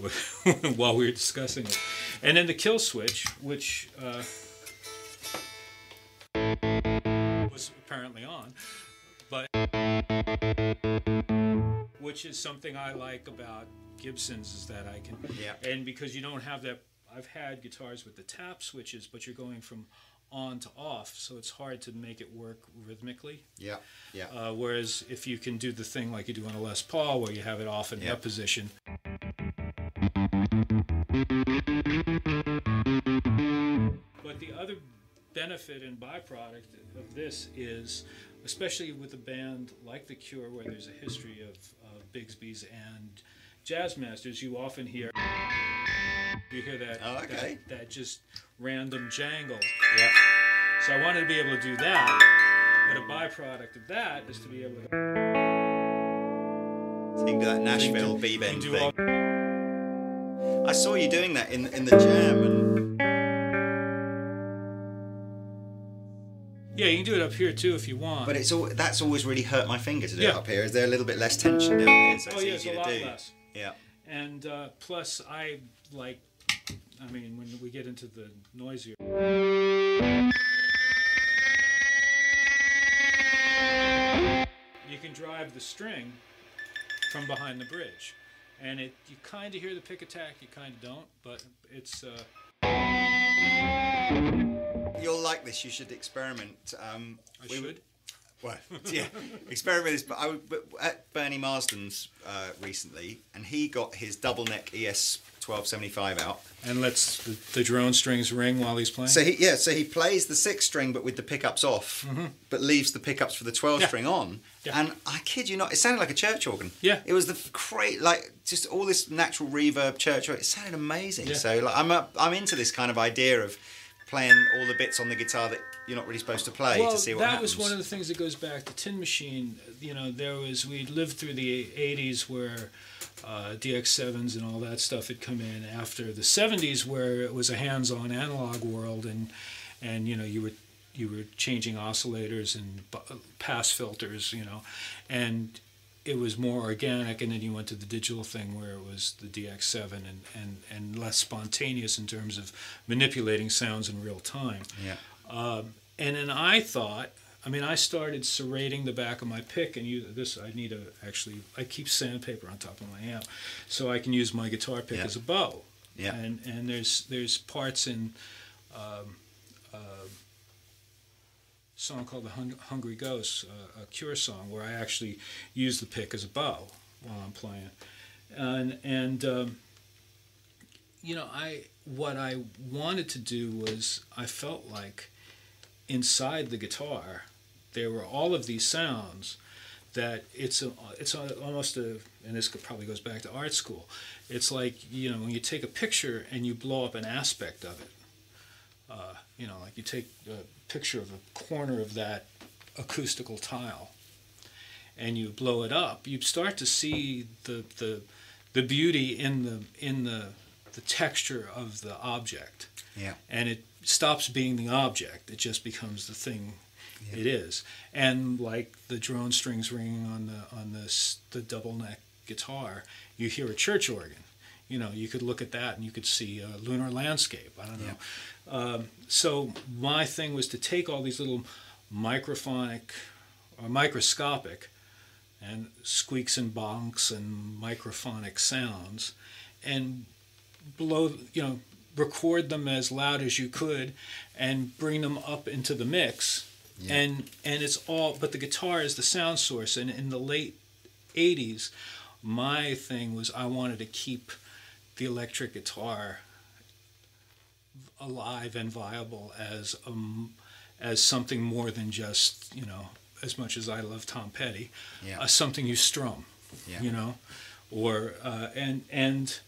(laughs) while we were discussing it, and then the kill switch, which uh, was apparently on, but which is something I like about Gibsons is that I can, Yeah. and because you don't have that. I've had guitars with the tap switches, but you're going from on to off, so it's hard to make it work rhythmically. Yeah. Yeah. Uh, whereas if you can do the thing like you do on a Les Paul, where you have it off in Yeah. that position. But the other benefit and byproduct of this is, especially with a band like The Cure, where there's a history of, of Bigsby's and Jazzmasters, you often hear you hear that, Oh, okay. that that just random jangle. yeah. So I wanted to be able to do that, but a byproduct of that is to be able to So you can do that Nashville B bend thing. all, I saw you doing that in in the jam, and yeah, you can do it up here too if you want. but it's all that's always really hurt my finger to do it up here. Is there a little bit less tension down here, so oh it's yeah, it's easier a lot to do? less. Yeah, And uh, plus, I like. I mean, when we get into the noisier. You can drive the string from behind the bridge, and it you kind of hear the pick attack, you kind of don't, but it's. Uh, you'll like this. You should experiment. Um, I we- should. Well, (laughs) yeah, experiment this. But I was at Bernie Marsden's uh, recently, and he got his double neck ES twelve seventy five out. And lets the, the drone strings ring while he's playing. So he yeah, so he plays the six string but with the pickups off, but leaves the pickups for the twelve Mm-hmm. Yeah. string on. Yeah. And I kid you not, it sounded like a church organ. Yeah. it was the great like just all this natural reverb church organ. It sounded amazing. Yeah. So like I'm up, I'm into this kind of idea of playing all the bits on the guitar that you're not really supposed to play well, to see what that happens. was one of the things that goes back to Tin Machine. You know, there was we lived through the '80s where uh, DX7s and all that stuff had come in after the '70s, where it was a hands-on analog world, and and you know you were you were changing oscillators and pass filters, you know, and it was more organic, and then you went to the digital thing where it was the DX7 and, and, and less spontaneous in terms of manipulating sounds in real time. yeah. Um, and then I thought, I mean, I started serrating the back of my pick, and use this. I need to actually. I keep sandpaper on top of my amp, so I can use my guitar pick Yeah. as a bow. Yeah. And and there's there's parts in um, a song called "The Hun- Hungry Ghost," uh, a Cure song, where I actually use the pick as a bow while I'm playing, and and. Um, you know, I what I wanted to do was I felt like inside the guitar there were all of these sounds that it's a, it's a, almost a and this probably goes back to art school. It's like you know when you take a picture and you blow up an aspect of it. Uh, you know, like you take a picture of a corner of that acoustical tile, and you blow it up. You start to see the the the beauty in the in the the texture of the object Yeah. and it stops being the object it just becomes the thing it is and like the drone strings ringing on the on this the double neck guitar you hear a church organ you know you could look at that and you could see a lunar landscape. I don't know. Um, so my thing was to take all these little microphonic or microscopic and squeaks and bonks and microphonic sounds and blow you know record them as loud as you could and bring them up into the mix. Yeah. and and it's all but the guitar is the sound source. And in the late 80s my thing was i wanted to keep the electric guitar alive and viable as um as something more than just you know as much as i love tom petty Yeah. uh, something you strum Yeah. you know or uh, and and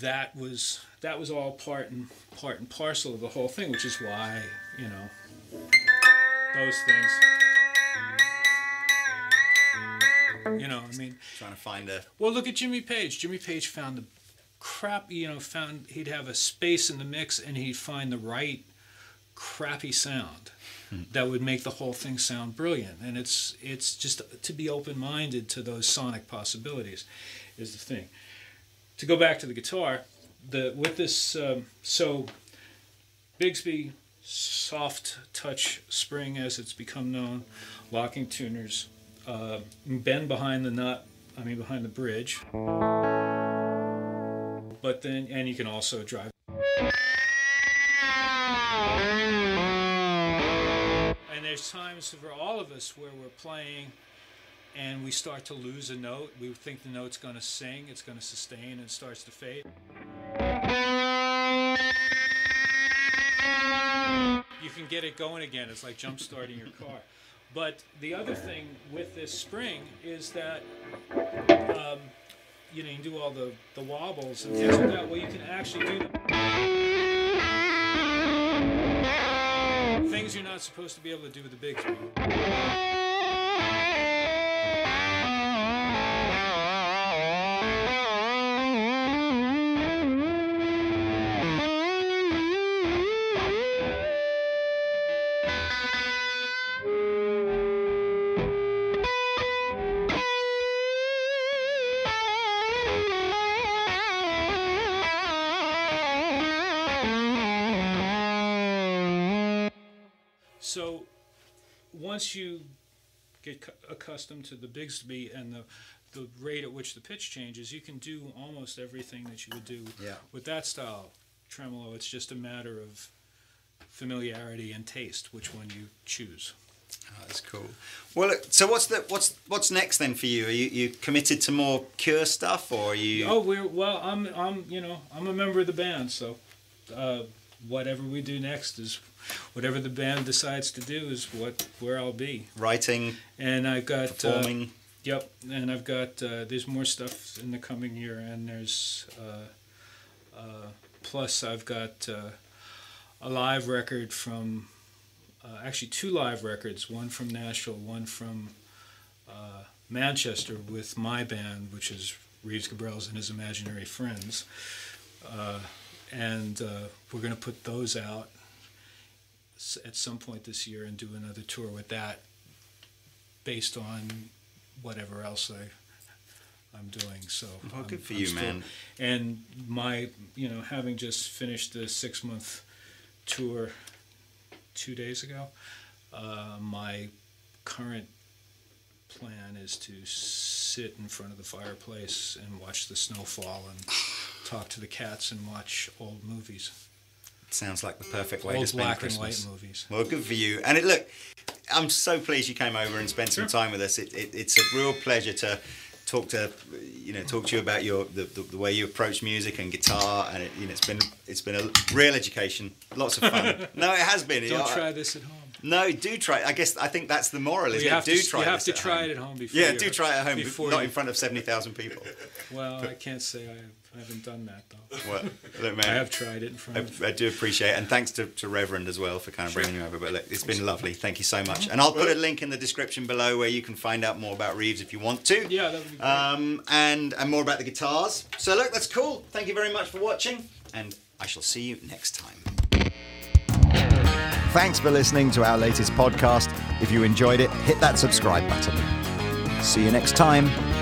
that was that was all part and part and parcel of the whole thing which is why you know those things you know i mean Trying to find a well look at jimmy page. Jimmy page found the crap you know found he'd have a space in the mix and he'd find the right crappy sound that would make the whole thing sound brilliant. And it's it's just to be open-minded to those sonic possibilities is the thing. To go back to the guitar the with this um, so bigsby soft touch spring as it's become known locking tuners uh, bend behind the nut i mean behind the bridge. But then and you can also drive. And there's times for all of us where we're playing and we start to lose a note. We think the note's going to sing it's going to sustain and it starts to fade. You can get it going again. It's like jump starting your car but the other thing with this spring is that um, you know you can do all the, the wobbles and things like that. Well you can actually do things you're not supposed to be able to do with the big screen accustomed to the Bigsby and the the rate at which the pitch changes, you can do almost everything that you would do Yeah. with that style tremolo. It's just a matter of familiarity and taste, which one you choose. Oh, that's cool. Well, so what's the what's what's next then for you? Are you, you committed to more Cure stuff, or are you? Oh, we're well. I'm I'm you know I'm a member of the band, so uh, whatever we do next is whatever the band decides to do is what where I'll be. writing, And I've got uh, performing. Yep, and I've got uh, there's more stuff in the coming year, and there's uh, uh, plus I've got uh, a live record from uh, actually two live records, one from Nashville, one from uh, Manchester with my band, which is Reeves Gabrels and his Imaginary Friends, uh, and uh, we're going to put those out at some point this year and do another tour with that, based on whatever else I I'm doing. So Well, I'm- good for I'm you, still- man. And my you know having just finished the six month tour two days ago, Uh, my current plan is to sit in front of the fireplace and watch the snow fall and talk to the cats and watch old movies. Sounds like the perfect way old to spend black Christmas. and white movies. Well, good for you. And it look, I'm so pleased you came over and spent some Sure. time with us. It, it, it's a real pleasure to talk to you know talk to you about your the, the, the way you approach music and guitar and it, you know it's been it's been a real education lots of fun (laughs) no it has been Don't I- try this at home. no do try i guess i think that's the moral Well, isn't you it have do to, try you have to try home. it at home before. yeah do try it at home before not you- in front of 70,000 people (laughs) Well, I can't say I, I haven't done that though. well, look, man, (laughs) I have tried it in front of. I, I do appreciate it, and thanks to, to Reverend as well for kind of bringing you over. But look, it's been lovely. Thank you so much. And I'll put a link in the description below where you can find out more about Reeves if you want to. Yeah, that would be great. Um, and and more about the guitars. So look, that's cool. Thank you very much for watching, and I shall see you next time. Thanks for listening to our latest podcast. If you enjoyed it, hit that subscribe button. See you next time.